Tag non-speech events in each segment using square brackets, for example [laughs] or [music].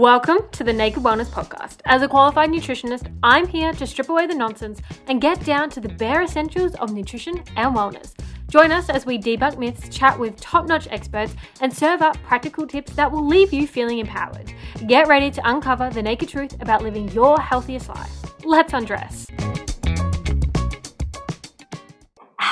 Welcome to the Naked Wellness Podcast. As a qualified nutritionist, I'm here to strip away the nonsense and get down to the bare essentials of nutrition and wellness. Join us as we debunk myths, chat with top notch experts, and serve up practical tips that will leave you feeling empowered. Get ready to uncover the naked truth about living your healthiest life. Let's undress.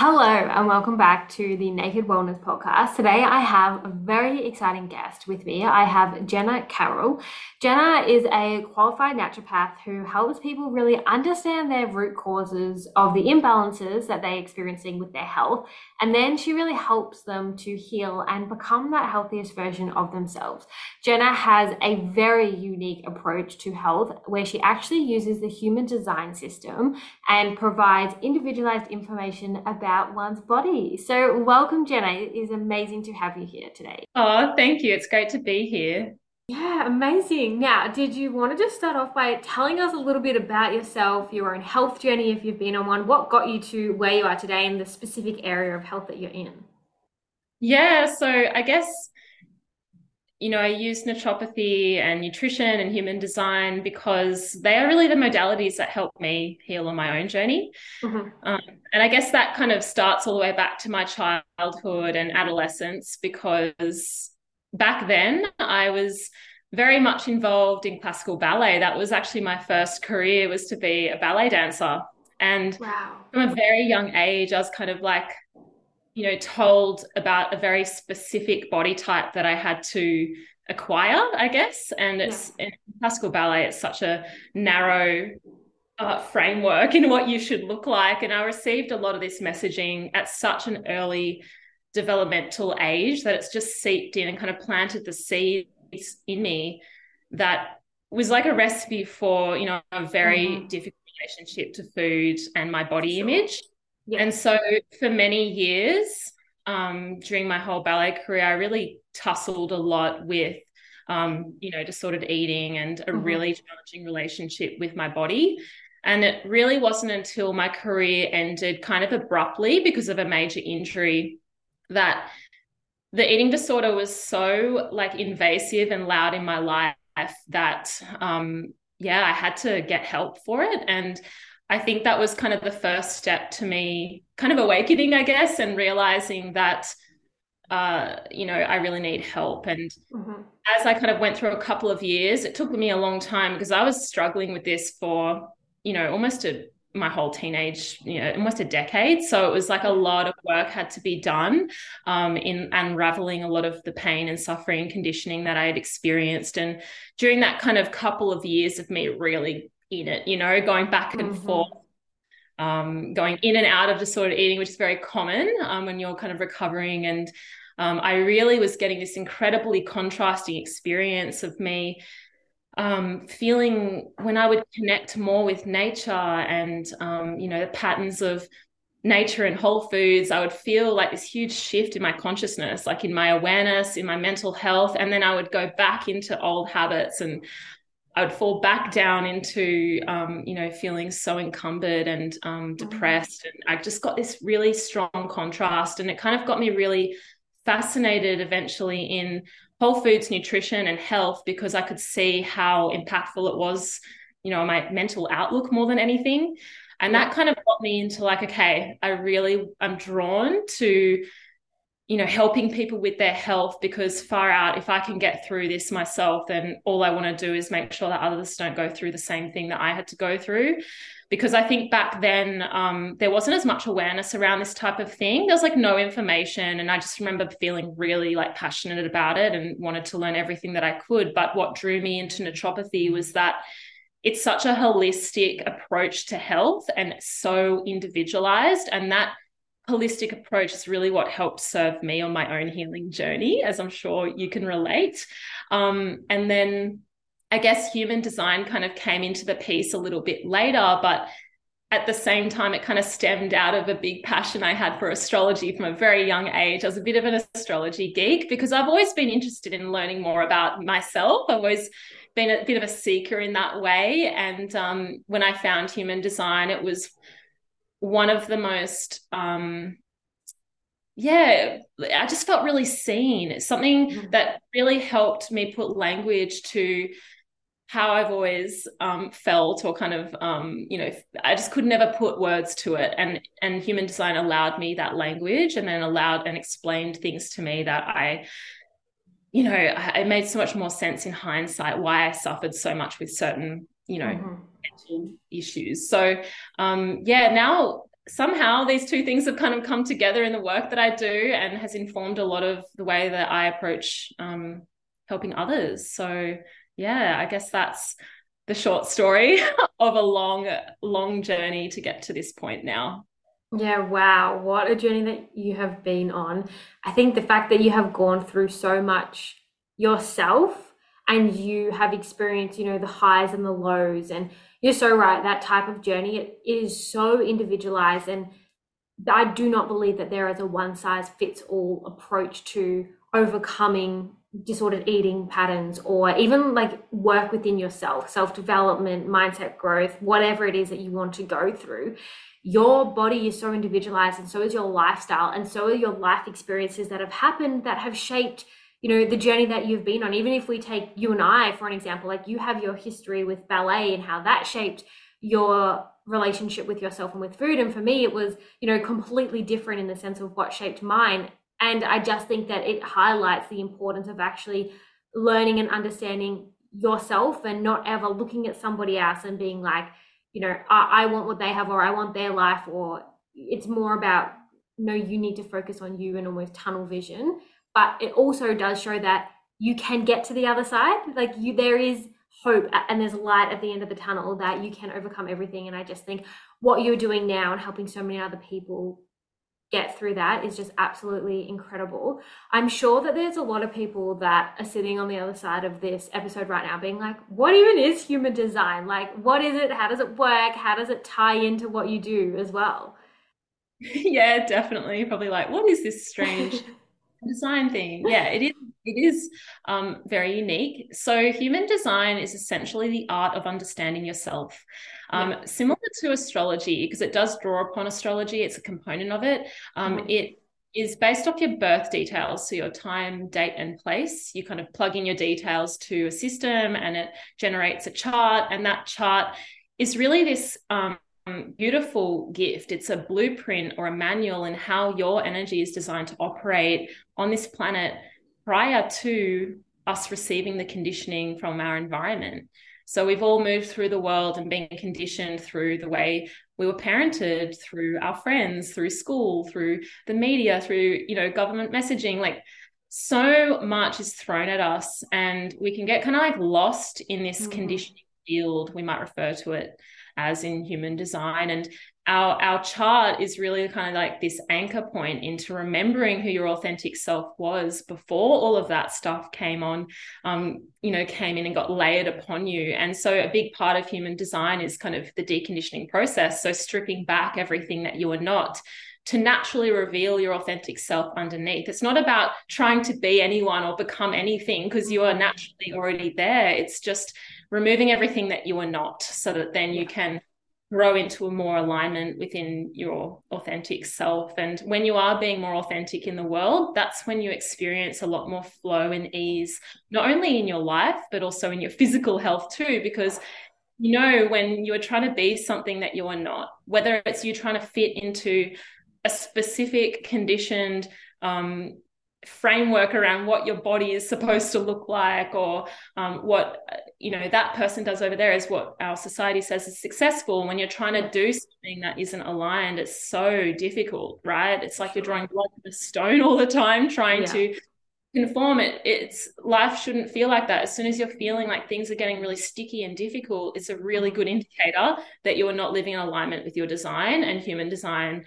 Hello, and welcome back to the Naked Wellness Podcast. Today, I have a very exciting guest with me. I have Jenna Carroll. Jenna is a qualified naturopath who helps people really understand their root causes of the imbalances that they're experiencing with their health. And then she really helps them to heal and become that healthiest version of themselves. Jenna has a very unique approach to health where she actually uses the human design system and provides individualized information about one's body. So, welcome, Jenna. It is amazing to have you here today. Oh, thank you. It's great to be here. Yeah, amazing. Now, did you want to just start off by telling us a little bit about yourself, your own health journey, if you've been on one? What got you to where you are today in the specific area of health that you're in? Yeah, so I guess you know, I use naturopathy and nutrition and human design because they are really the modalities that help me heal on my own journey. Mm-hmm. Um, and I guess that kind of starts all the way back to my childhood and adolescence because back then I was very much involved in classical ballet. That was actually my first career was to be a ballet dancer. And wow. from a very young age, I was kind of like you know, told about a very specific body type that I had to acquire, I guess. And it's yeah. in classical ballet, it's such a narrow uh, framework in what you should look like. And I received a lot of this messaging at such an early developmental age that it's just seeped in and kind of planted the seeds in me that was like a recipe for, you know, a very mm-hmm. difficult relationship to food and my body sure. image. Yeah. And so for many years um, during my whole ballet career, I really tussled a lot with, um, you know, disordered eating and a mm-hmm. really challenging relationship with my body. And it really wasn't until my career ended kind of abruptly because of a major injury that the eating disorder was so like invasive and loud in my life that um yeah i had to get help for it and I think that was kind of the first step to me kind of awakening, I guess, and realizing that, uh, you know, I really need help. And mm-hmm. as I kind of went through a couple of years, it took me a long time because I was struggling with this for, you know, almost a, my whole teenage, you know, almost a decade. So it was like a lot of work had to be done um, in unraveling a lot of the pain and suffering and conditioning that I had experienced. And during that kind of couple of years of me really in it, you know, going back and mm-hmm. forth, um, going in and out of disordered eating, which is very common um, when you're kind of recovering. And um, I really was getting this incredibly contrasting experience of me um, feeling when I would connect more with nature and, um, you know, the patterns of nature and whole foods, I would feel like this huge shift in my consciousness, like in my awareness, in my mental health. And then I would go back into old habits and I would fall back down into, um, you know, feeling so encumbered and um, mm-hmm. depressed. And I just got this really strong contrast. And it kind of got me really fascinated eventually in whole foods nutrition and health because I could see how impactful it was, you know, my mental outlook more than anything. And that kind of got me into like, okay, I really, I'm drawn to you know helping people with their health because far out if i can get through this myself then all i want to do is make sure that others don't go through the same thing that i had to go through because i think back then um, there wasn't as much awareness around this type of thing there was like no information and i just remember feeling really like passionate about it and wanted to learn everything that i could but what drew me into naturopathy was that it's such a holistic approach to health and so individualized and that holistic approach is really what helped serve me on my own healing journey, as I'm sure you can relate. Um, and then I guess human design kind of came into the piece a little bit later, but at the same time, it kind of stemmed out of a big passion I had for astrology from a very young age. I was a bit of an astrology geek because I've always been interested in learning more about myself. I've always been a bit of a seeker in that way. And um, when I found human design, it was one of the most um yeah i just felt really seen it's something mm-hmm. that really helped me put language to how I've always um, felt or kind of um, you know I just could never put words to it. And and human design allowed me that language and then allowed and explained things to me that I you know it made so much more sense in hindsight why I suffered so much with certain you know mm-hmm. issues. So um, yeah now somehow these two things have kind of come together in the work that I do and has informed a lot of the way that I approach um, helping others. So yeah, I guess that's the short story [laughs] of a long, long journey to get to this point now. Yeah, wow. What a journey that you have been on. I think the fact that you have gone through so much yourself and you have experienced, you know, the highs and the lows. And you're so right, that type of journey it is so individualized. And I do not believe that there is a one size fits all approach to overcoming disordered eating patterns or even like work within yourself, self development, mindset growth, whatever it is that you want to go through. Your body is so individualized, and so is your lifestyle, and so are your life experiences that have happened that have shaped you know the journey that you've been on. Even if we take you and i for an example like you have your history with ballet and how that shaped your relationship with yourself and with food. And for me it was you know completely different in the sense of what shaped mine and I just think that it highlights the importance of actually learning and understanding yourself and not ever looking at somebody else and being like, you know, I, I want what they have or I want their life, or it's more about, no, you need to focus on you and almost tunnel vision. But it also does show that you can get to the other side. Like you, there is hope and there's light at the end of the tunnel that you can overcome everything. And I just think what you're doing now and helping so many other people get through that is just absolutely incredible. I'm sure that there's a lot of people that are sitting on the other side of this episode right now being like, what even is human design? Like, what is it? How does it work? How does it tie into what you do as well? [laughs] Yeah, definitely. Probably like, what is this strange [laughs] design thing? Yeah, it is. It is um, very unique. So, human design is essentially the art of understanding yourself. Um, yeah. Similar to astrology, because it does draw upon astrology, it's a component of it. Um, mm-hmm. It is based off your birth details, so your time, date, and place. You kind of plug in your details to a system and it generates a chart. And that chart is really this um, beautiful gift. It's a blueprint or a manual in how your energy is designed to operate on this planet prior to us receiving the conditioning from our environment. So we've all moved through the world and been conditioned through the way we were parented, through our friends, through school, through the media, through, you know, government messaging. Like so much is thrown at us and we can get kind of like lost in this mm-hmm. conditioning field, we might refer to it as in human design. And our our chart is really kind of like this anchor point into remembering who your authentic self was before all of that stuff came on um, you know came in and got layered upon you and so a big part of human design is kind of the deconditioning process so stripping back everything that you are not to naturally reveal your authentic self underneath. It's not about trying to be anyone or become anything because you are naturally already there. It's just removing everything that you are not so that then you can grow into a more alignment within your authentic self. And when you are being more authentic in the world, that's when you experience a lot more flow and ease, not only in your life, but also in your [laughs] physical health too, because you know when you are trying to be something that you are not, whether it's you trying to fit into a specific conditioned um, framework around what your body is supposed to look like or um, what you know that person does over there is what our society says is successful. When you're trying to do something that isn't aligned it's so difficult right? It's like you're drawing blood in a stone all the time trying yeah. to conform it. It's life shouldn't feel like that. As soon as you're feeling like things are getting really sticky and difficult it's a really good indicator that you are not living in alignment with your design and human design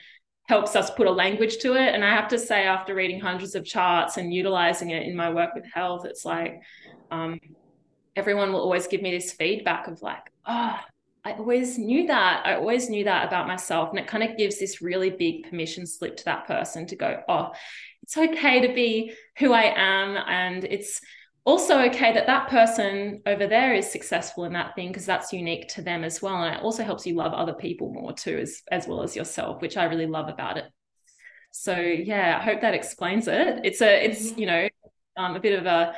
helps us put a language to it. And I have to say, after reading hundreds of charts and utilizing it in my work with health, it's like um, everyone will always give me this feedback of like, oh, I always knew that. I always knew that about myself. And it kind of gives this really big permission slip to that person to go, oh, it's okay to be who I am. And it's also okay that that person over there is successful in that thing because that's unique to them as well and it also helps you love other people more too as as well as yourself which i really love about it so yeah i hope that explains it it's a it's you know um, a bit of a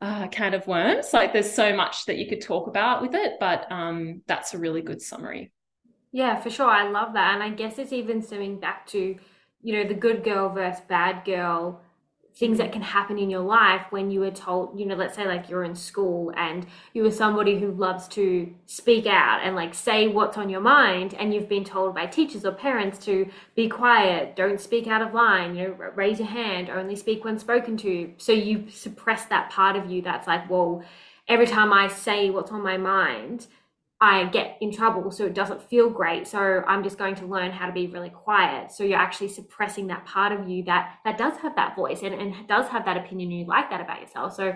uh, can of worms. Like there's so much that you could talk about with it, but um, that's a really good summary. Yeah, for sure. I love that. And I guess it's even stemming back to, you know, the good girl versus bad girl things mm. that can happen in your life when you were told, you know, let's say like you're in school and you were somebody who loves to speak out and like say what's on your mind, and you've been told by teachers or parents to be quiet, don't speak out of line, you know, raise your hand, only speak when spoken to. So you suppress that part of you that's like, well, every time I say what's on my mind, I get in trouble, so it doesn't feel great. So I'm just going to learn how to be really quiet. So you're actually suppressing that part of you that that does have that voice and, and does have that opinion. You like that about yourself. So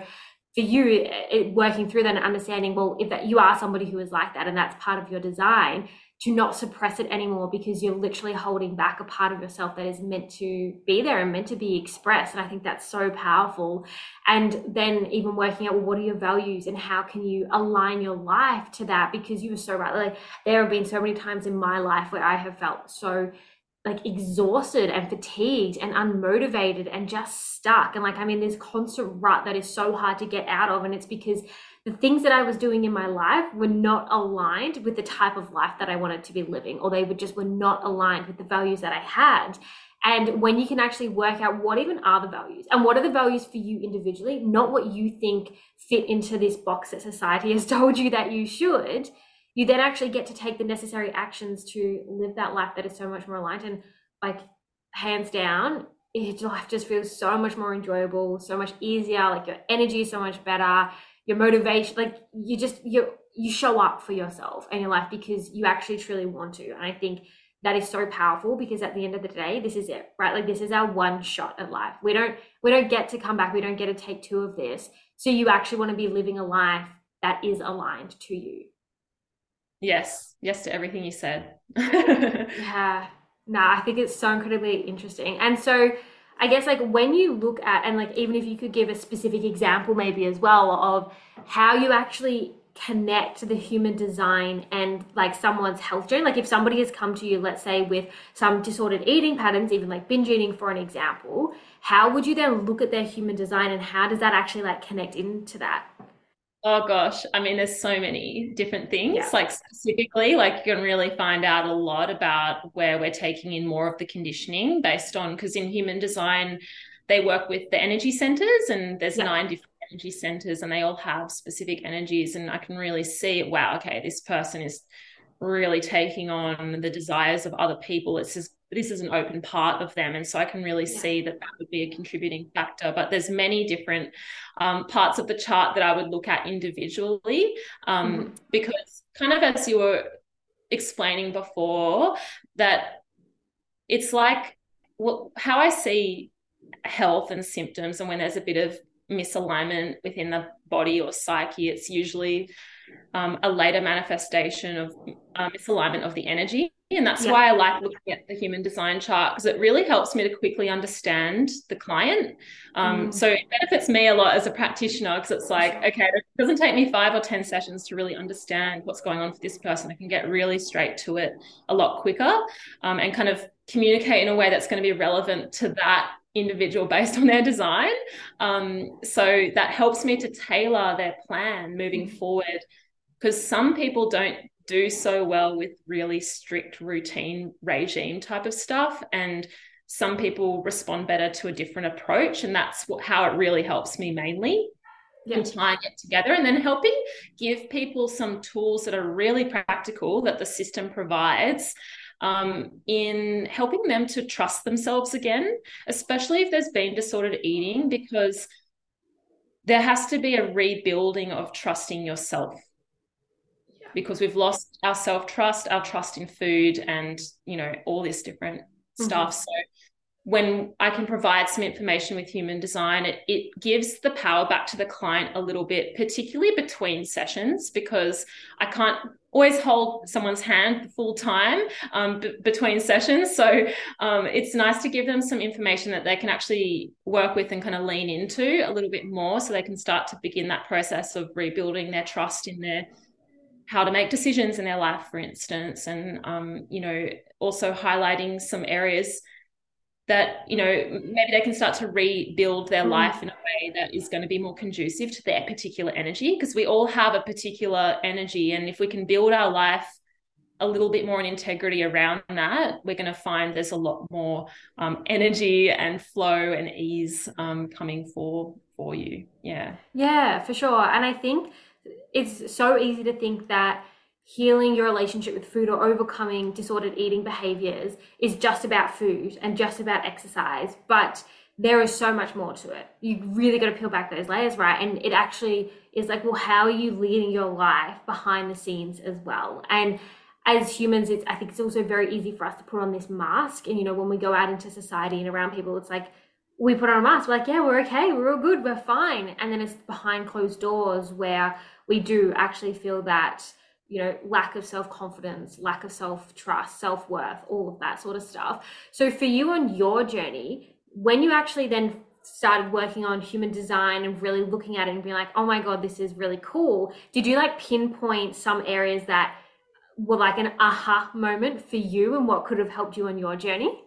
for you, it, working through that and understanding, well, if that you are somebody who is like that and that's part of your design, to not suppress it anymore because you're literally holding back a part of yourself that is meant to be there and meant to be expressed. And I think that's so powerful. And then even working out well, what are your values and how can you align your life to that? Because you were so right. Like there have been so many times in my life where I have felt so like exhausted and fatigued and unmotivated and just stuck. And like I'm in this constant rut that is so hard to get out of. And it's because the things that I was doing in my life were not aligned with the type of life that I wanted to be living, or they were just were not aligned with the values that I had. And when you can actually work out what even are the values and what are the values for you individually, not what you think fit into this box that society has [laughs] told you that you should, you then actually get to take the necessary actions to live that life that is so much more aligned. And like, hands down, it, life just feels so much more enjoyable, so much easier. Like, your energy is so much better your motivation like you just you you show up for yourself and your life because you actually truly want to. And i think that is so powerful because at the end of the day this is it right? Like this is our one shot at life. We don't we don't get to come back. We don't get to take two of this. So you actually want to be living a life that is aligned to you. Yes. Yes to everything you said. [laughs] Yeah. No i think it's so incredibly interesting. And so I guess like when you look at and like even if you could give a specific example maybe as well of how you actually connect the human design and like someone's health journey like if somebody has come to you let's say with some disordered eating patterns even like binge eating for an example how would you then look at their human design and how does that actually like connect into that Oh gosh, I mean, there's so many different things. Yeah. Like specifically, like you can really find out a lot about where we're taking in more of the conditioning based on because in human design, they work with the energy centers, and there's yeah. nine different energy centers, and they all have specific energies. And I can really see, wow, okay, this person is really taking on the desires of other people. It's just this is an open part of them and so i can really yeah. see that that would be a contributing factor but there's many different um, parts of the chart that i would look at individually um, mm-hmm. because kind of as you were explaining before that it's like well, how i see health and symptoms and when there's a bit of misalignment within the body or psyche it's usually um, a later manifestation of uh, misalignment of the energy and that's yeah. why I like looking at the human design chart because it really helps me to quickly understand the client. Um, mm. So it benefits me a lot as a practitioner because it's like, okay, it doesn't take me five or 10 sessions to really understand what's going on for this person. I can get really straight to it a lot quicker um, and kind of communicate in a way that's going to be relevant to that individual [laughs] based on their design. Um, so that helps me to tailor their plan moving mm. forward because some people don't do so well with really strict routine regime type of stuff and some people respond better to a different approach and that's what, how it really helps me mainly yeah. tying it together and then helping give people some tools that are really practical that the system provides um, in helping them to trust themselves again, especially if there's been disordered eating, because there has to be a rebuilding of trusting yourself because we've lost our self trust, our trust in food, and you know all this different mm-hmm. stuff. So when I can provide some information with human design, it, it gives the power back to the client a little bit, particularly between sessions, because I can't always hold someone's hand full time um, b- between sessions. So um, it's nice to give them some information that they can actually work with and kind of lean into a little bit more so they can start to begin that process of rebuilding their trust in their how to make decisions in their life, for instance, and um, you know, also highlighting some areas that you know maybe they can start to rebuild their mm. life in a way that is going to be more conducive to their particular energy because we all have a particular energy and if we can build our life a little bit more in integrity around that, we're going to find there's a lot more um, energy and flow and ease um, coming for for you. Yeah. Yeah, for sure. And I think it's so easy to think that healing your relationship with food or overcoming disordered eating behaviors is just about food and just about exercise, but there is so much more to it. You really got to peel back those layers, right? And it actually is like, well, how are you leading your life behind the scenes as well? And as humans, it's I think it's also very easy for us to put on this mask. And you know, when we go out into society and around people, it's like we put on a mask. We're like, yeah, we're okay, we're all good, we're fine. And then it's behind closed doors where we do actually feel that you know lack of self-confidence lack of self-trust self-worth all of that sort of stuff so for you on your journey when you actually then started working on human design and really looking at it and being like oh my god this is really cool did you like pinpoint some areas that were like an aha moment for you and what could have helped you on your journey?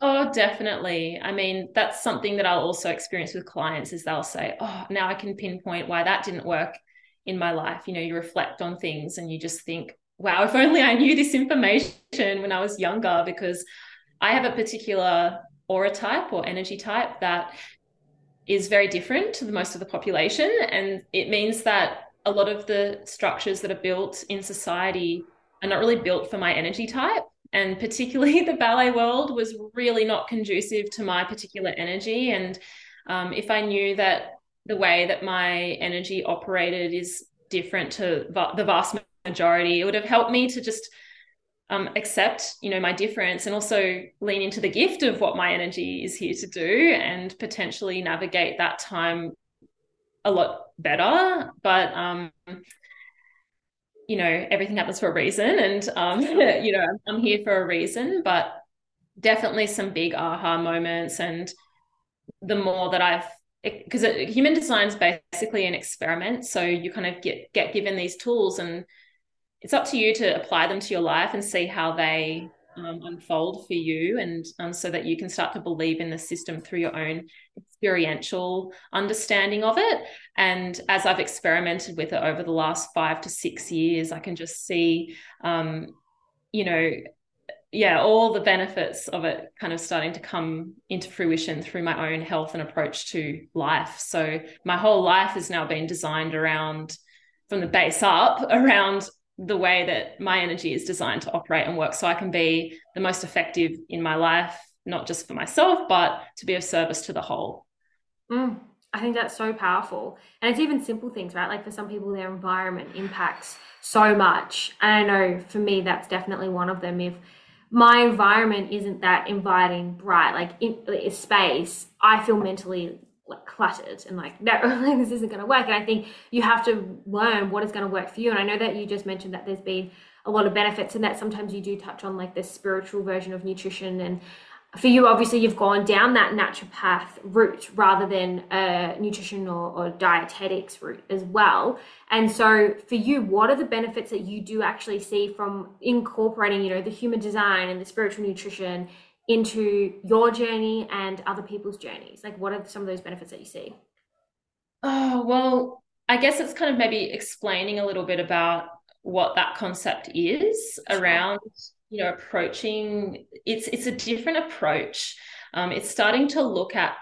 Oh, definitely. I mean, that's something that I'll also experience with clients is they'll say, "Oh, now I can pinpoint why that didn't work in my life." You know, you reflect on things and you just think, "Wow, if only I knew this information when I was younger because I have a particular aura type or energy type that is very different to the most of the population and it means that a lot of the structures that are built in society are not really built for my energy type. And particularly [laughs] the ballet world was really not conducive to my particular energy. And um, if I knew that the way that my energy operated is different to va- the vast majority, it would have helped me to just um, accept, you know, my difference and also lean into the gift of what my energy is here to do and potentially navigate that time a lot better. But um, you know, everything happens for a reason, and um, [laughs] you know, I'm here for a reason. But definitely some big aha moments, and the more that I've because human design is basically an experiment so you kind of get get given these tools and it's up to you to apply them to your life and see how they um, unfold for you and um, so that you can start to believe in the system through your own experiential understanding of it. And as i've experimented with it over the last five to six years i can just see um, you know yeah all the benefits of it kind of starting to come into fruition through my own health and approach to life. So my whole life has now been designed around from the base up [laughs] around the way that my energy is designed to operate and work so I can be the most effective in my life, not just for myself, but to be of service to the whole. Mm, I think that's so powerful. And it's even simple things, right? Like for some people, their environment impacts so much. And I know for me, that's definitely one of them. If my environment isn't that inviting, bright, like in, space, I feel mentally like cluttered and like [laughs] no like this isn't going to work. And i think you have to learn what is going to work for you. And i know that you just mentioned that there's been a lot of benefits and that. Sometimes you do touch on like this spiritual version of nutrition. And for you obviously you've gone down that naturopath route rather than a nutrition or, or dietetics route as well. And so for you what are the benefits that you do actually see from incorporating you know the human design and the spiritual nutrition into your journey and other people's journeys? Like, what are some of those benefits that you see? Oh, well, I guess it's kind of maybe explaining a little bit about what that concept is around, you know, approaching it's it's a different approach. Um, it's starting to look at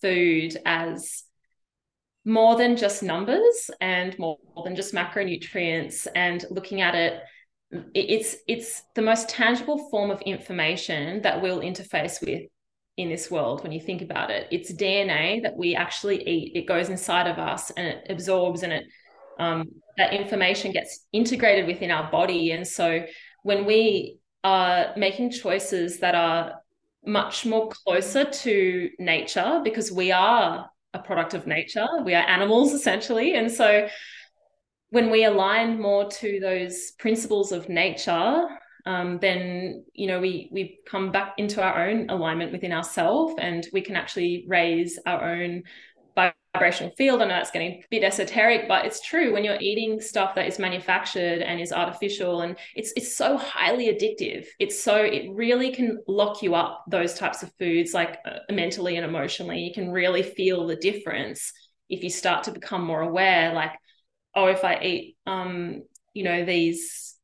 food as more than just numbers and more than just macronutrients and looking at it it's it's the most tangible form of information that we'll interface with in this world when you think about it. It's dna that we actually eat. It goes inside of us and it absorbs and it um, that information gets integrated within our body. And so when we are making choices that are much more closer to nature because we are a product of nature we are animals [laughs] essentially. And so when we align more to those principles of nature, um, then you know we we come back into our own alignment within ourselves, and we can actually raise our own vibrational field. I know that's getting a bit esoteric, but it's true when you're eating stuff that is manufactured and is artificial and it's it's so highly addictive. It's so it really can lock you up those types of foods like uh, mentally and emotionally. You can really feel the difference if you start to become more aware like oh if I eat um you know these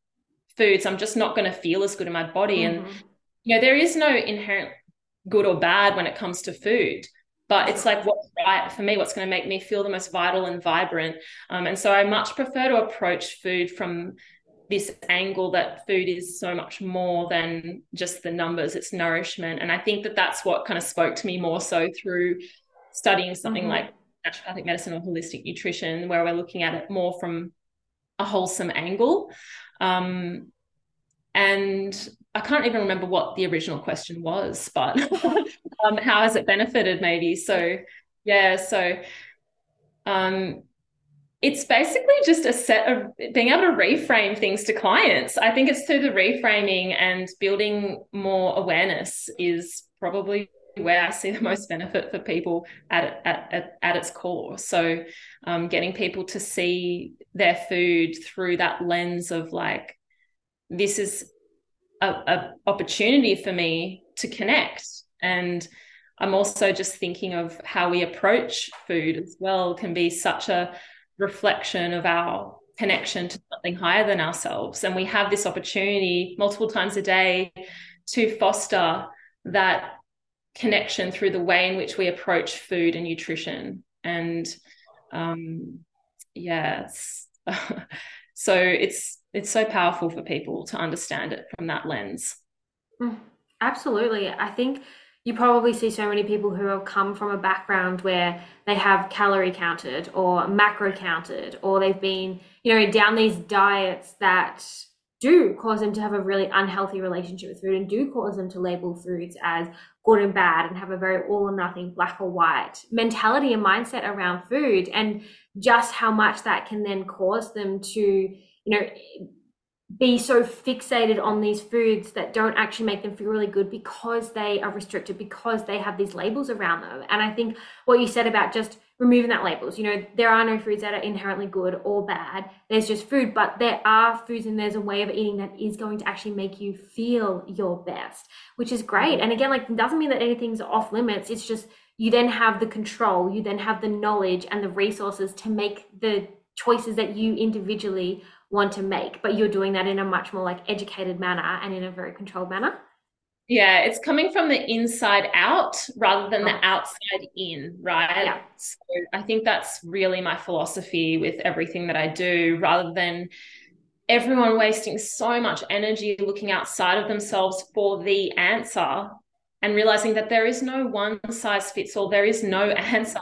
foods I'm just not going to feel as good in my body mm-hmm. and you know there is no inherent good or bad when it comes to food but it's like what's right for me what's going to make me feel the most vital and vibrant um, and so i much prefer to approach food from this angle that food is so much more than just the numbers it's nourishment and i think that that's what kind of spoke to me more so through studying something mm-hmm. like naturopathic medicine or holistic nutrition where we're looking at it more from a wholesome angle um, and I can't even remember what the original question was, but [laughs] um, how has it benefited maybe? So yeah, so um, it's basically just a set of being able to reframe things to clients. I think it's through the reframing and building more awareness is probably where I see the most benefit for people at at at, at its core. So, um, getting people to see their food through that lens of like, this is a, a opportunity for me to connect and i'm also just thinking of how we approach food as well can be such a reflection of our connection to something higher than ourselves and we have this opportunity multiple times a day to foster that connection through the way in which we approach food and nutrition and um yeah [laughs] so it's it's so powerful for people to understand it from that lens. Mm, absolutely. I think you probably see so many people who have come from a background where they have calorie counted or macro counted, or they've been, you know, down these diets that do cause them to have a really unhealthy relationship with food and do cause them to label foods as good and bad and have a very all or nothing black or white mentality and mindset around food and just how much that can then cause them to you know, be so fixated on these foods that don't actually make them feel really good because they are restricted, because they have these labels around them. And I think what you said about just removing that labels, you know, there are no foods that are inherently good or bad. There's just food, but there are foods and there's a way of eating that is going to actually make you feel your best, which is great. And again, like, doesn't mean that anything's off limits. It's just you then have the control, you then have the knowledge and the resources to make the choices that you individually want to make, but you're doing that in a much more like educated manner and in a very controlled manner. Yeah, it's coming from the inside out rather than the outside in, right? Yeah. So I think that's really my philosophy with everything that I do, rather than everyone wasting so much energy looking outside of themselves for the answer and realizing that there is no one size fits all, there is no answer.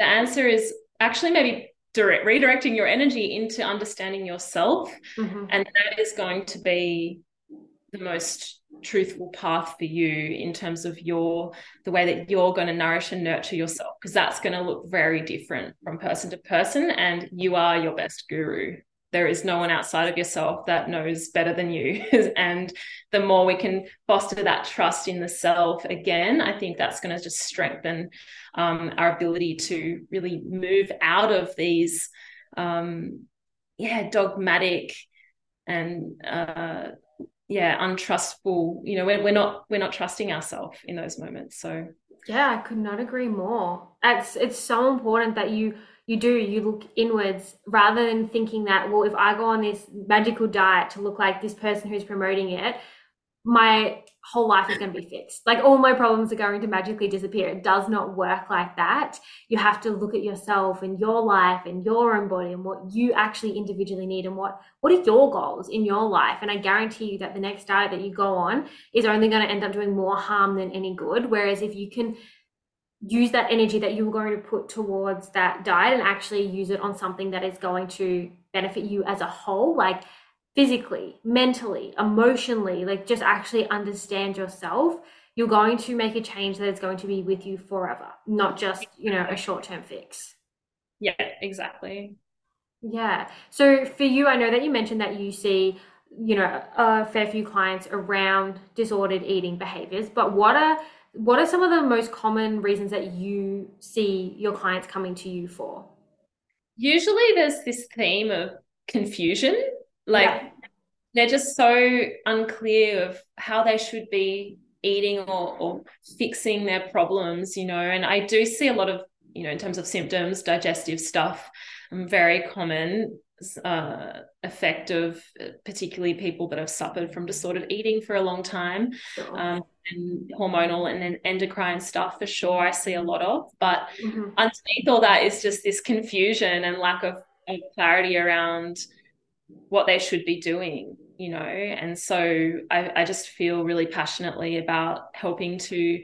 The answer is actually maybe direct redirecting your energy into understanding yourself mm-hmm. and that is going to be the most truthful path for you in terms of your the way that you're going to nourish and nurture yourself because that's going to look very different from person to person and you are your best guru there is no one outside of yourself that knows better than you. [laughs] and the more we can foster that trust in the self again, I think that's going to just strengthen um, our ability to really move out of these, um, yeah, dogmatic and uh, yeah, untrustful. You know, we're, we're not we're not trusting ourselves in those moments. So yeah, I could not agree more. It's it's so important that you you do you look inwards rather than thinking that well if i go on this magical diet to look like this person who's promoting it my whole life is going to be fixed. Like all my problems are going to magically disappear. It does not work like that. You have to look at yourself and your life and your own body and what you actually individually need and what what are your goals in your life? And i guarantee you that the next diet that you go on is only going to end up doing more harm than any good. Whereas if you can use that energy that you're going to put towards that diet and actually use it on something that is going to benefit you as a whole like physically mentally emotionally like just actually understand yourself you're going to make a change that is going to be with you forever not just you know a short-term fix yeah exactly yeah so for you i know that you mentioned that you see you know a fair few clients around disordered eating behaviors but what are what are some of the most common reasons that you see your clients coming to you for? Usually there's this theme of confusion. Like yeah. they're just so unclear of how they should be eating or, or fixing their problems, you know. And I do see a lot of, you know, in terms of symptoms, digestive stuff, um, very common uh, effect of particularly people that have suffered from disordered eating for a long time. Sure. Um, and hormonal and then endocrine stuff for sure I see a lot of. But mm-hmm. underneath all that is just this confusion and lack of, of clarity around what they should be doing you know? And so I, I just feel really passionately about helping to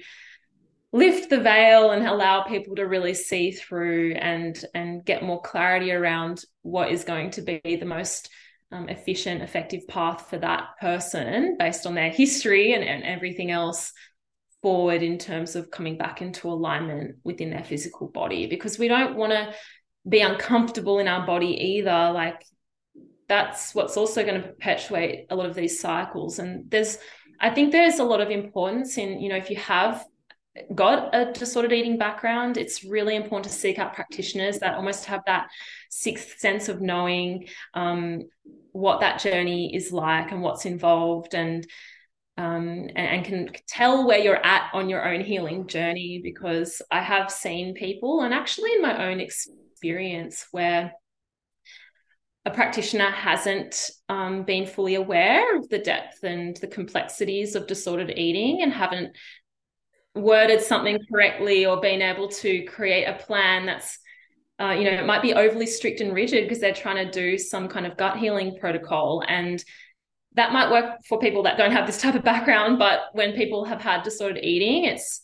lift the veil and allow people to really see through and and get more clarity around what is going to be the most um, efficient effective path for that person based on their history and, and everything else forward in terms of coming back into alignment within their physical body. Because we don't want to be uncomfortable in our body either. Like that's what's also going to perpetuate a lot of these cycles. And there's i think there's a lot of importance in you know if you have got a disordered eating background it's really important to seek out practitioners that almost have that sixth sense of knowing um, what that journey is like and what's involved and um, and, and, can tell where you're at on your own healing journey because I have seen people, and actually in my own experience, where a practitioner hasn't um, been fully aware of the depth and the complexities of disordered eating and haven't worded something correctly or been able to create a plan that's uh, you know it might be overly strict and rigid because they're trying to do some kind of gut healing protocol. And that might work for people that don't have this type of background but when people have had disordered eating it's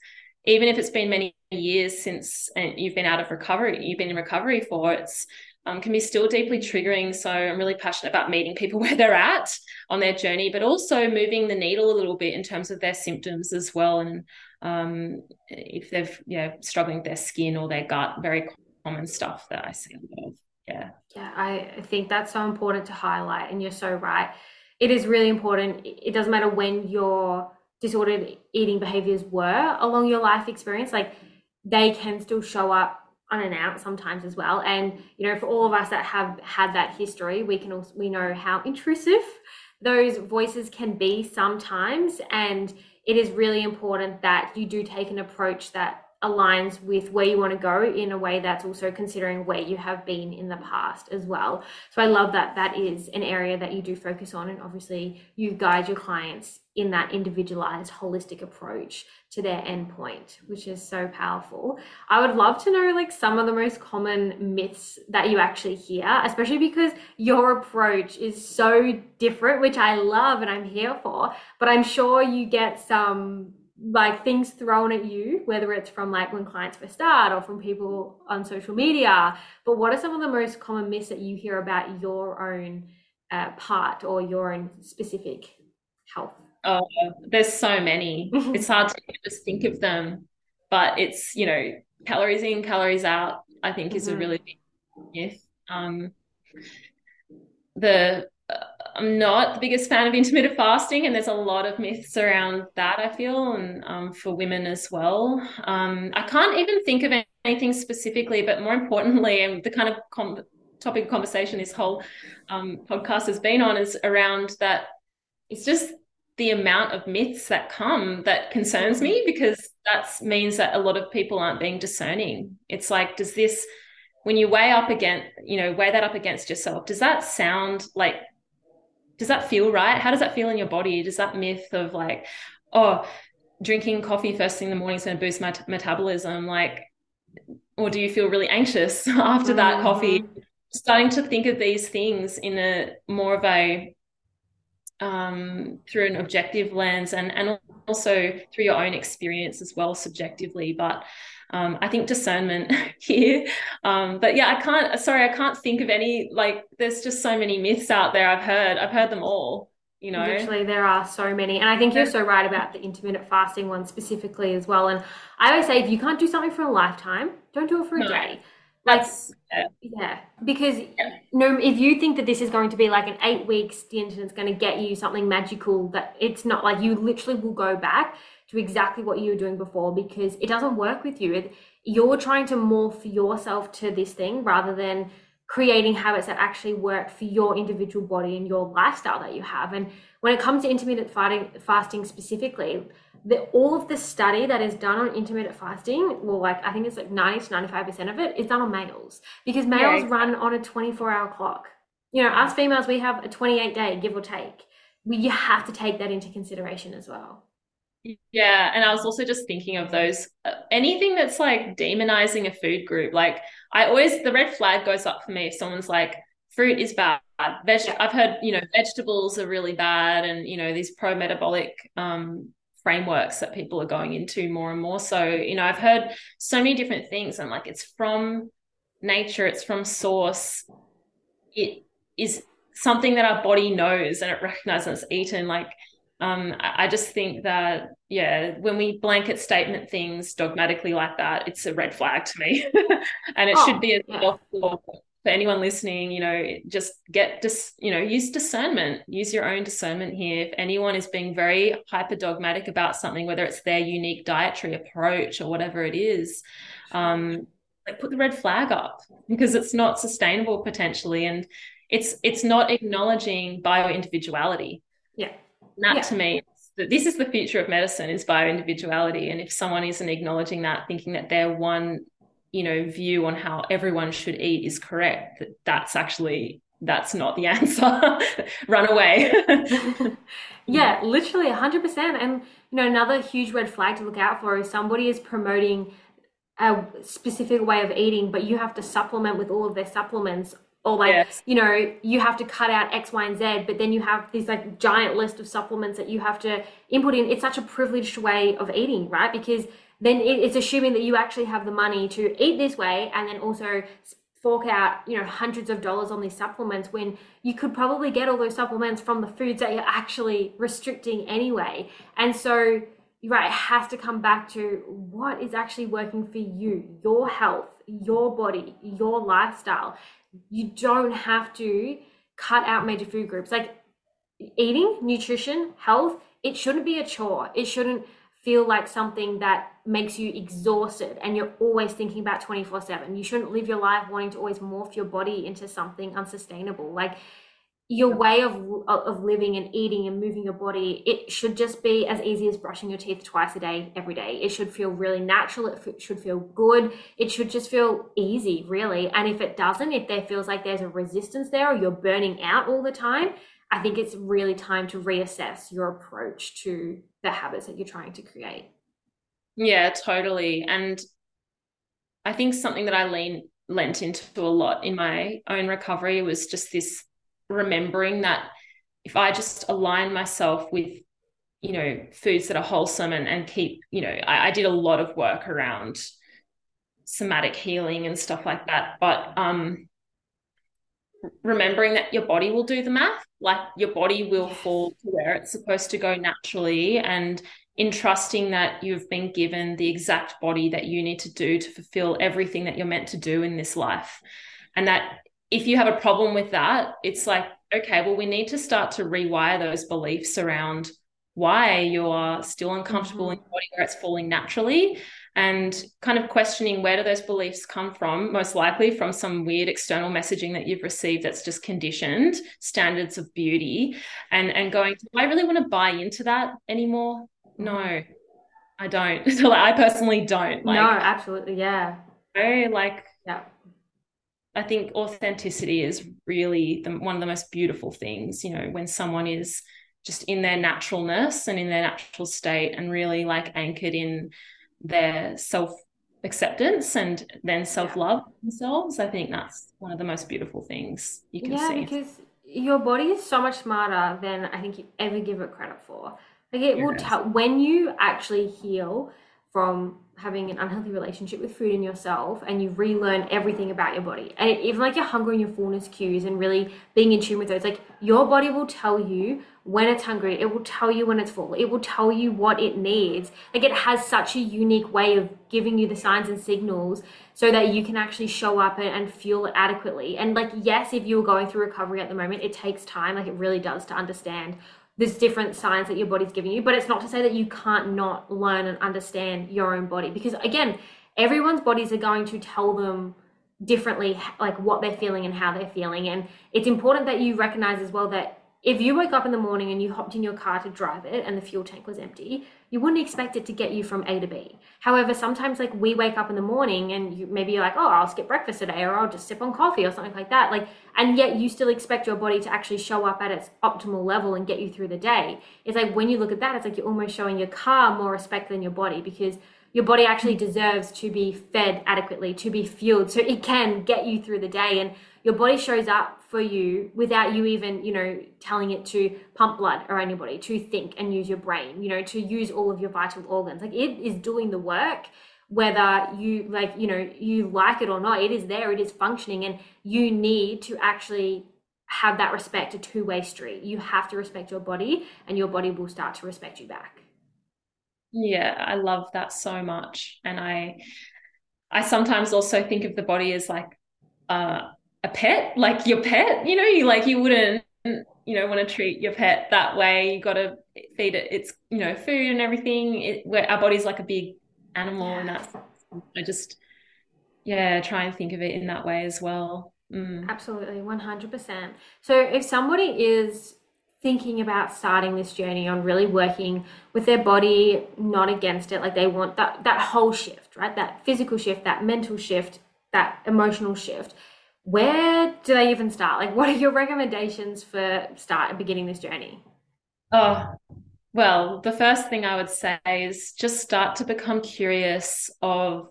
even if it's been many years since you've been out of recovery you've been in recovery for it's um, can be still deeply triggering. So I'm really passionate about meeting people [laughs] where they're at on their journey, but also moving the needle a little bit in terms of their symptoms as well. And um, if they've know struggling with their skin or their gut, very common stuff that I see a lot of. Yeah. Yeah, I think that's so important to highlight, and you're so right. It is really important. It doesn't matter when your disordered eating behaviors were along your life experience, like they can still show up unannounced sometimes as well. And you know for all of us that have had that history we can also we know how intrusive those voices can be sometimes. And it is really important that you do take an approach that aligns with where you want to go in a way that's also considering where you have been in the past as well. So I love that that is an area that you do focus on and obviously you guide your clients in that individualized holistic approach to their endpoint, which is so powerful. I would love to know like some of the most common myths that you actually hear, especially because your approach is so different, which I love and I'm here for, but I'm sure you get some like things thrown at you, whether it's from like when clients first start or from people on social media. But what are some of the most common myths that you hear about your own uh, part or your own specific health? Oh, there's so many. [laughs] it's hard to just think of them, but it's you know calories in, calories out. I think is mm-hmm. a really big myth. Um, the I'm not the biggest fan of intermittent fasting, and there's a lot of myths around that. I feel, and um, for women as well. Um, I can't even think of anything specifically, but more importantly, and the kind of com- topic of conversation this whole um, podcast has been on is around that. It's just the amount of myths that come that concerns me because that means that a lot of people aren't being discerning. It's like, does this when you weigh up against, you know, weigh that up against yourself, does that sound like does that feel right? How does that feel in your body? Does that myth of like, oh, drinking coffee first thing in the morning is going to boost my t- metabolism, like, or do you feel really anxious [laughs] after that mm-hmm. coffee? Starting to think of these things in a more of a um, through an objective lens and and also through your own experience as well subjectively but um, I think discernment [laughs] here. Um, but yeah, I can't, sorry, I can't think of any, like, there's just so many myths out there I've heard. I've heard them all, you know. Literally, there are so many. And I think you're so right about the intermittent fasting one specifically as well. And I always say, if you can't do something for a lifetime, don't do it for a no. day. Like, yeah. yeah. because yeah. no, if you think that this is going to be like an eight week stint and it's going to get you something magical, that it's not like you literally will go back do exactly what you were doing before because it doesn't work with you. It, you're trying to morph yourself to this thing rather than creating habits that actually work for your individual body and your lifestyle that you have. And when it comes to intermittent fasting, fasting specifically, the, all of the study that is done on intermittent fasting, well, like I think it's like 90 to 95% of it is done on males because males yeah. run on a 24 hour clock. You know, us females, we have a 28 day, give or take. We, you have to take that into consideration as well. Yeah, and I was also just thinking of those uh, anything that's like demonizing a food group. Like I always the red flag goes up for me if someone's like fruit is bad. Veg- yeah. I've heard you know vegetables are really bad, and you know these pro metabolic um, frameworks that people are going into more and more. So you know I've heard so many different things, and like it's from nature, it's from source. It is something that our body knows and it recognizes eaten like um, I just think that yeah, when we blanket statement things dogmatically like that, it's a red flag to me, [laughs] and it oh, should be as yeah. for anyone listening. You know, just get dis, you know, use discernment, use your own discernment here. If anyone is being very hyper dogmatic about something, whether it's their unique dietary approach or whatever it is, um, like put the red flag up because it's not sustainable potentially, and it's it's not acknowledging bio individuality. Yeah that yeah. to me. This is the future of medicine is bio individuality. And if someone isn't acknowledging that thinking that their one you know view on how everyone should eat is correct that that's actually that's not the [laughs] answer. Run away. [laughs] Yeah literally 100% and you know another huge red flag to look out for is somebody is promoting a specific way of eating but you have to supplement with all of their supplements or like yes. you know you have to cut out x y and z but then you have this like giant list of supplements that you have to input in. It's such a privileged way of eating right? Because then it's assuming that you actually have the money to eat this way and then also fork out you know hundreds of dollars on these supplements when you could probably get all those supplements from the foods that you're actually restricting anyway. And so right it has to come back to what is actually working for you your health your body your lifestyle you don't have to cut out major food groups. Like eating, nutrition, health, it shouldn't be a chore. It shouldn't feel like something that makes you exhausted and you're always thinking about 24 7. You shouldn't live your life wanting to always morph your body into something unsustainable. Like your way of of living and eating and moving your body it should just be as easy as brushing your teeth twice a day every day. It should feel really natural. It should feel good. It should just feel easy really. And if it doesn't if there feels like there's a resistance there or you're burning out all the time i think it's really time to reassess your approach to the habits that you're trying to create. Yeah totally. And i think something that i lean lent into a lot in my own recovery was just this remembering that if I just align myself with, you know, foods that are wholesome and, and keep, you know, I, I did a lot of work around somatic healing and stuff like that. But um remembering that your body will do the math, like your body will fall to where it's supposed to go naturally and in trusting that you've been given the exact body that you need to do to fulfill everything that you're meant to do in this life. And that if you have a problem with that, it's like, okay, well, we need to start to rewire those beliefs around why you're still uncomfortable mm-hmm. in your body where it's falling naturally and kind of questioning where do those beliefs come from most likely from some weird external messaging that you've received that's just conditioned standards of beauty and and going do i really want to buy into that anymore no mm-hmm. i don't so [laughs] like, i personally don't like, no absolutely yeah very like yeah I think authenticity is really the, one of the most beautiful things, you know, when someone is just in their naturalness and in their natural state and really like anchored in their self acceptance and then self love themselves. I think that's one of the most beautiful things you can yeah, see. Yeah, because your body is so much smarter than I think you ever give it credit for. Like it yes. will tell when you actually heal from having an unhealthy relationship with food and yourself and you relearn everything about your body. And even like your hunger and your fullness cues and really being in tune with those like your body will tell you when it's hungry. It will tell you when it's full. It will tell you what it needs. Like it has such a unique way of giving you the signs and signals so that you can actually show up and, and fuel it adequately. And like yes if you're going through recovery at the moment it takes time. Like it really does to understand there's different signs that your body's giving you but it's not to say that you can't not learn and understand your own body because again everyone's bodies are going to tell them differently like what they're feeling and how they're feeling and it's important that you recognize as well that if you woke up in the morning and you hopped in your car to drive it and the fuel tank was empty, you wouldn't expect it to get you from A to B. However, sometimes like we wake up in the morning and you, maybe you're like, oh, I'll skip breakfast today or I'll just sip on coffee or something like that. Like, and yet you still expect your body to actually show up at its optimal level and get you through the day. It's like when you look at that, it's like you're almost showing your car more respect than your body because your body actually deserves to be fed adequately, to be fueled so it can get you through the day. And your body shows up for you without you even, you know, telling it to pump blood or anybody, to think and use your brain, you know, to use all of your vital organs. Like it is doing the work whether you like you know you like it or not it is there it is functioning and you need to actually have that respect a two-way street you have to respect your body and your body will start to respect you back yeah i love that so much and i i sometimes also think of the body as like uh, a pet, like your pet, you know, you like you wouldn't, you know, want to treat your pet that way. You got to feed it its, you know, food and everything. It, where our body's like a big animal, and that's I just, yeah, try and think of it in that way as well. Mm. Absolutely, one hundred percent. So if somebody is thinking about starting this journey on really working with their body not against it like they want that that whole shift right that physical shift that mental shift that emotional shift where do they even start? Like, what are your recommendations for start beginning this journey? Oh, well, the first thing I would say is just start to become curious of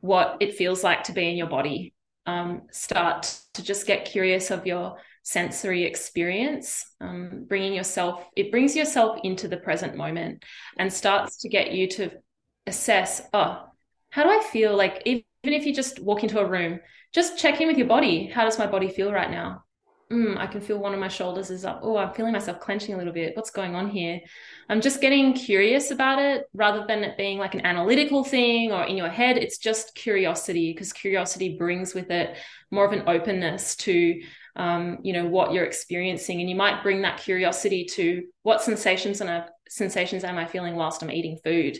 what it feels like to be in your body. Um, start to just get curious of your sensory experience, um, bringing yourself, it brings yourself into the present moment and starts to get you to assess, oh, how do I feel? Like, even if you just walk into a room, just check in with your body. How does my body feel right now? Mm, I can feel one of my shoulders is up. Oh, I'm feeling myself clenching a little bit. What's going on here? I'm just getting curious about it rather than it being like an analytical thing or in your head. It's just curiosity because curiosity brings with it more of an openness to, um, you know, what you're experiencing. And you might bring that curiosity to what sensations and sensations am I feeling whilst I'm eating food?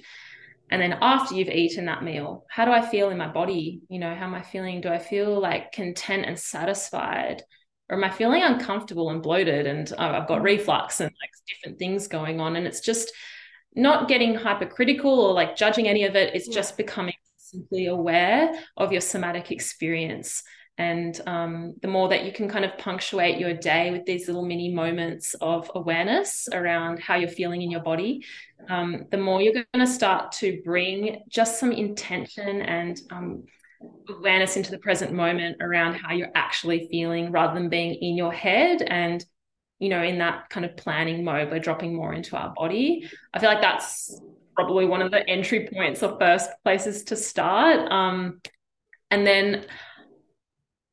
And then after you've eaten that meal how do i feel in my body? You know how am i feeling? Do i feel like content and satisfied? Or am i feeling uncomfortable and bloated and oh, i've got mm-hmm. reflux and like different things going on? And it's just not getting hypercritical or like judging any of it. It's yeah. just becoming simply aware of your somatic experience and um, the more that you can kind of punctuate your day with these little mini moments of awareness around how you're feeling in your body, um, the more you're going to start to bring just some intention and um, awareness into the present moment around how you're actually feeling rather than being in your head and you know in that kind of planning mode we're dropping more into our body. I feel like that's probably one of the entry points or first places to start um, and then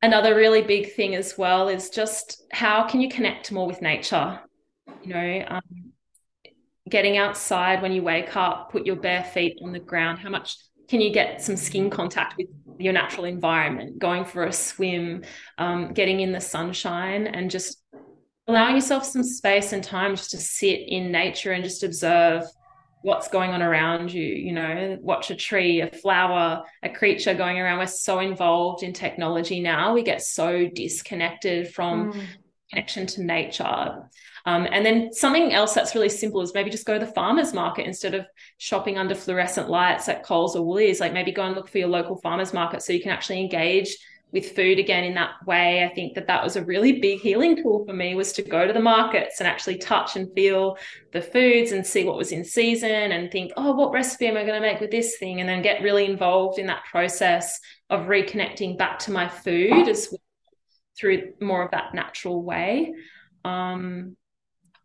another really big thing as well is just how can you connect more with nature? You know um, getting outside when you wake up put your bare feet on the ground how much can you get some skin contact with your natural environment? Going for a swim um, getting in the sunshine and just allowing yourself some space and time just to sit in nature and just observe what's going on around you you know watch a tree a flower a creature going around we're so involved in technology now we get so disconnected from mm. connection to nature um, and then something else that's really simple is maybe just go to the farmers market instead of shopping under fluorescent lights at Coles or Woolies. Like maybe go and look for your local farmers market so you can actually engage with food again in that way. I think that that was a really big healing tool for me was to go to the markets and actually touch and feel the foods and see what was in season and think, oh, what recipe am I going to make with this thing? And then get really involved in that process of reconnecting back to my food as well, through more of that natural way. Um,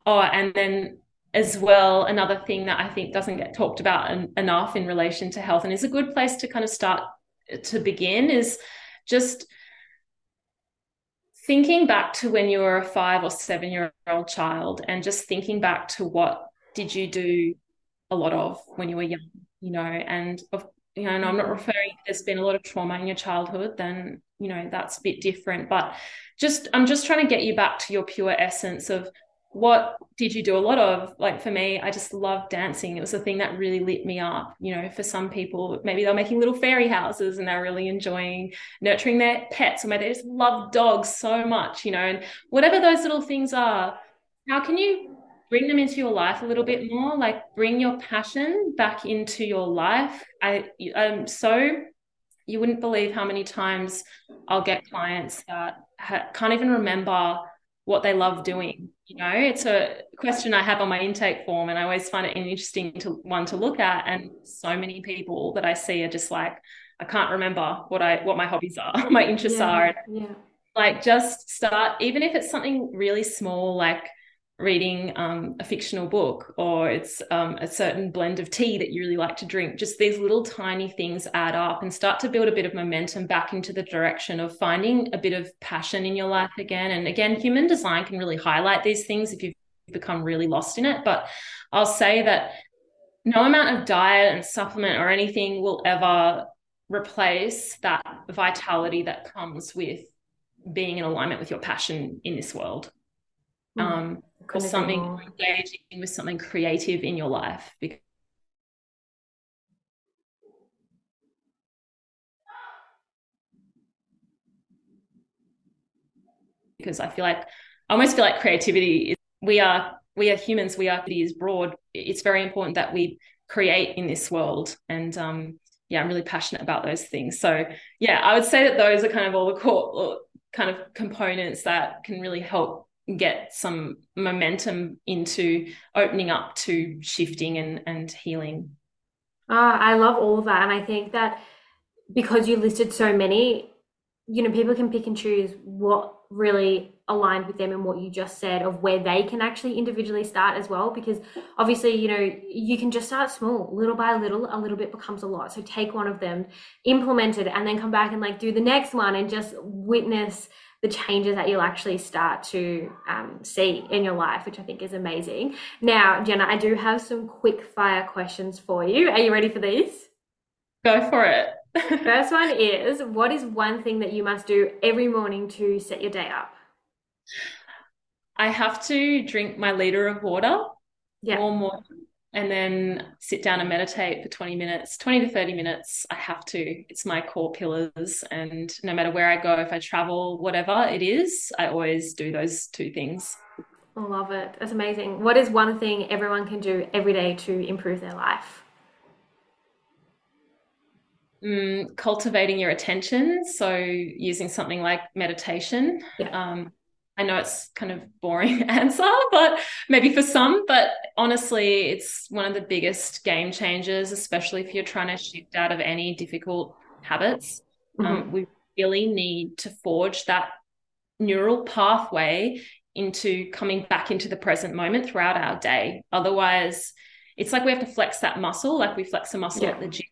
oh, and then as well, another thing that I think doesn't get talked about en- enough in relation to health and is a good place to kind of start to begin is just thinking back to when you were a five or seven year old child and just thinking back to what did you do a lot of when you were young you know and of you know and i'm not referring there's been a lot of trauma in your childhood then you know that's a bit different but just i'm just trying to get you back to your pure essence of what did you do a lot of? Like for me, I just love dancing. It was the thing that really lit me up. You know, for some people, maybe they're making little fairy houses and they're really enjoying nurturing their pets, or maybe they just love dogs so much, you know, and whatever those little things are, how can you bring them into your life a little bit more? Like bring your passion back into your life. I I'm so you wouldn't believe how many times I'll get clients that ha- can't even remember what they love doing you know? It's a question i have on my intake form and i always find it an interesting to, one to look at and so many people that i see are just like i can't remember what i what my hobbies are [laughs] my interests yeah, are. yeah. Like just start even if it's something really small like reading um, a fictional book or it's um, a certain blend of tea that you really like to drink. Just these little tiny things add up and start to build a bit of momentum back into the direction of finding a bit of passion in your life again. And again human design can really highlight these things if you've become really lost in it. But i'll say that no amount of diet and supplement or anything will ever replace that vitality that comes with being in alignment with your passion in this world. Mm. um, or something engaging with something creative in your life because because I feel like I almost feel like creativity is we are we are humans we are it is broad. It's very important that we create in this world and um yeah I'm really passionate about those things. So yeah I would say that those are kind of all the core kind of components that can really help get some momentum into opening up to shifting and, and healing. Ah, I love all of that. And I think that because you listed so many, you know, people can pick and choose what really aligned with them and what you just said of where they can actually individually start as well. Because obviously, you know, you can just start small, little by little, a little bit becomes a lot. So take one of them, implement it, and then come back and like do the next one and just witness the changes that you'll actually start to um, see in your life, which I think is amazing. Now, Jenna, I do have some quick fire questions for you. Are you ready for these? Go for it. [laughs] First one is what is one thing that you must do every morning to set your day up? I have to drink my liter of water. Yeah. Warm water and then sit down and meditate for 20 minutes 20 to 30 minutes. I have to it's my core pillars and no matter where i go if i travel whatever it is i always do those two things. Love it. That's amazing. What is one thing everyone can do every day to improve their life? Mm, cultivating your attention so using something like meditation. Yeah. um, I know it's kind of boring [laughs] answer, but maybe for some, but honestly, it's one of the biggest game changers, especially if you're trying to shift out of any difficult habits. Um, mm-hmm. Um, we really need to forge that neural pathway into coming back into the present moment throughout our day. Otherwise, it's like we have to flex that muscle, like we flex a muscle yeah. at the gym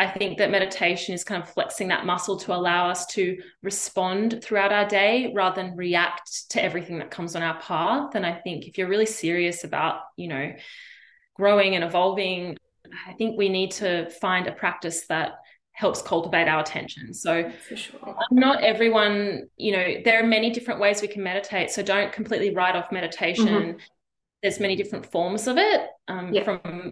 I think that meditation is kind of flexing that muscle to allow us to respond throughout our day rather than react to everything that comes on our path. And I think if you're really serious about, you know, growing and evolving, I think we need to find a practice that helps cultivate our attention. So sure. not everyone, you know, there are many different ways we can meditate. So don't completely write off meditation. Mm-hmm. There's many different forms of it, um, yeah. from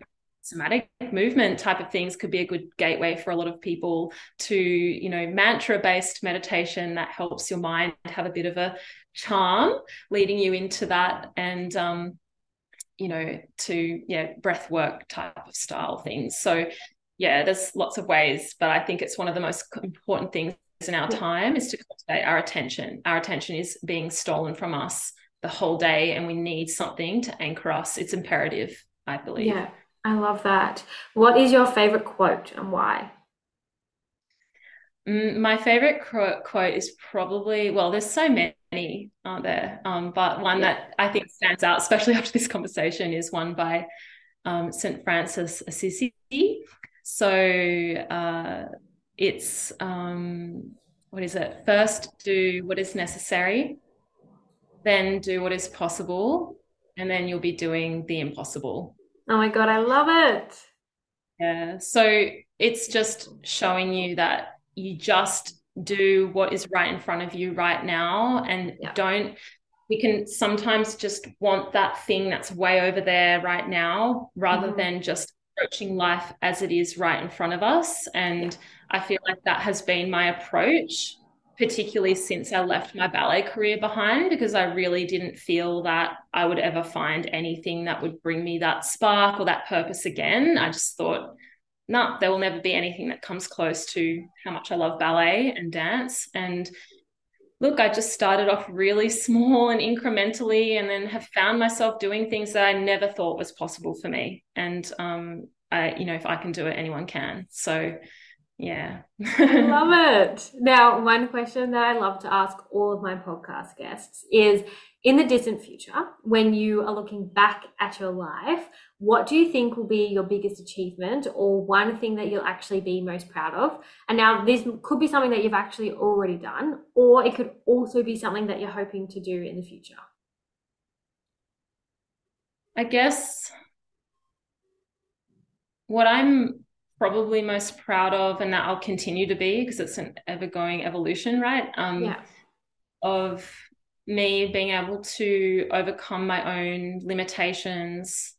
somatic movement type of things could be a good gateway for a lot of people to you know mantra based meditation that helps your mind have a bit of a charm leading you into that and um you know to yeah breath work type of style things. So yeah there's lots of ways but i think it's one of the most important things in our time is to cultivate our attention. Our attention is being stolen from us the whole day and we need something to anchor us. It's imperative i believe. Yeah I love that. What is your favorite quote and why? Mm, my favorite quote is probably well, there's so many, aren't there? Um, but one yeah. that I think stands out, especially [laughs] after this conversation, is one by um, St. Francis Assisi. So uh, it's um, what is it? First, do what is necessary, then do what is possible, and then you'll be doing the impossible. Oh my God, I love it. Yeah. So it's just showing you that you just do what is right in front of you right now and yeah. don't we can sometimes just want that thing that's way over there right now rather mm-hmm. than just approaching life as it is right in front of us. And yeah. I feel like that has been my approach, particularly since I left my ballet career behind, because I really didn't feel that I would ever find anything that would bring me that spark or that purpose again. I just thought, no, there will never be anything that comes close to how much I love ballet and dance. And look, I just started off really [laughs] small and incrementally, and then have found myself doing things that I never thought was possible for me. And um, I, you know, if I can do it, anyone can. So, yeah. I love [laughs] it. Now, one question that I love to ask all of my podcast guests is in the distant future, when you are looking back at your life, what do you think will be your biggest achievement or one thing that you'll actually be most proud of? And now, this could be something that you've actually already done, or it could also be something that you're hoping to do in the future. I guess what I'm probably most proud of, and that I'll continue to be because it's an ever going evolution, right? Um, yeah. Of me being able to overcome my own limitations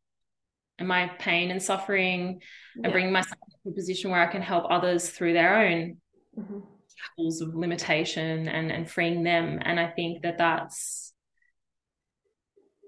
and my pain and suffering yeah. and bring myself to a position where I can help others through their own mm-hmm. of limitation and, and freeing them. And I think that that's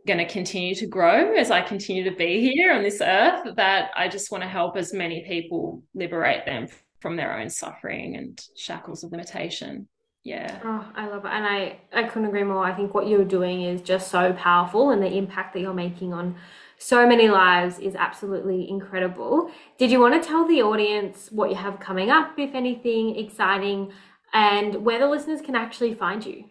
going to continue to grow as I continue to be here on this earth, that I just want to help as many people liberate them from their own suffering and shackles of limitation. Yeah. Oh i love it. And i i couldn't agree more. I think what you're doing is just so powerful and the impact that you're making on so many lives is absolutely incredible. Did you want to tell the audience what you have coming up if anything exciting and where the listeners can actually find you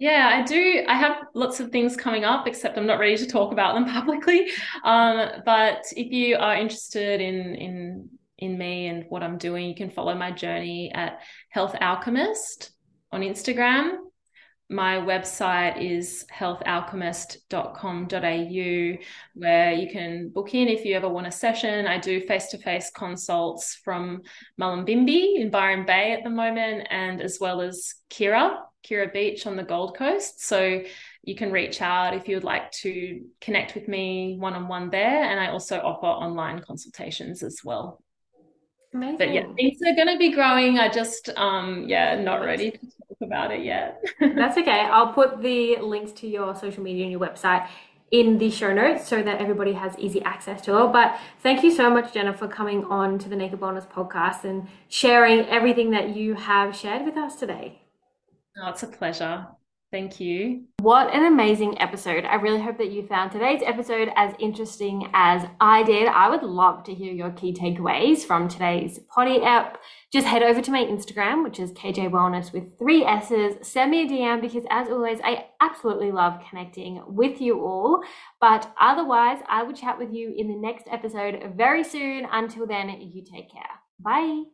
yeah, I do. I have lots of things coming up, except I'm not ready to talk about them [laughs] publicly. Um, but if you are interested in in in me and what I'm doing, you can follow my journey at Health Alchemist on Instagram. My website is healthalchemist.com.au, where you can book in if you ever want a session. I do face to face consults from Mullumbimby in Byron Bay at the moment, and as well as Kirra, Kirra Beach on the Gold Coast. So you can reach out if you would like to connect with me one on one there. And I also offer online consultations as well. Amazing. But yeah, things are going to be growing. I just, um, yeah, not ready to talk about it yet. [laughs] That's okay. I'll put the links to your social media and your website in the show notes so that everybody has easy access to it. But thank you so much, Jenna, for coming on to the Naked Wellness podcast and sharing everything that you have shared with us today. Oh, it's a pleasure. Thank you. What an amazing episode. I really hope that you found today's episode as interesting as I did. I would love to hear your key takeaways from today's potty app. Just head over to my Instagram, which is KJ Wellness with three S's. Send me a DM because, as always, I absolutely love connecting with you all. But otherwise, I will chat with you in the next episode very soon. Until then, you take care. Bye.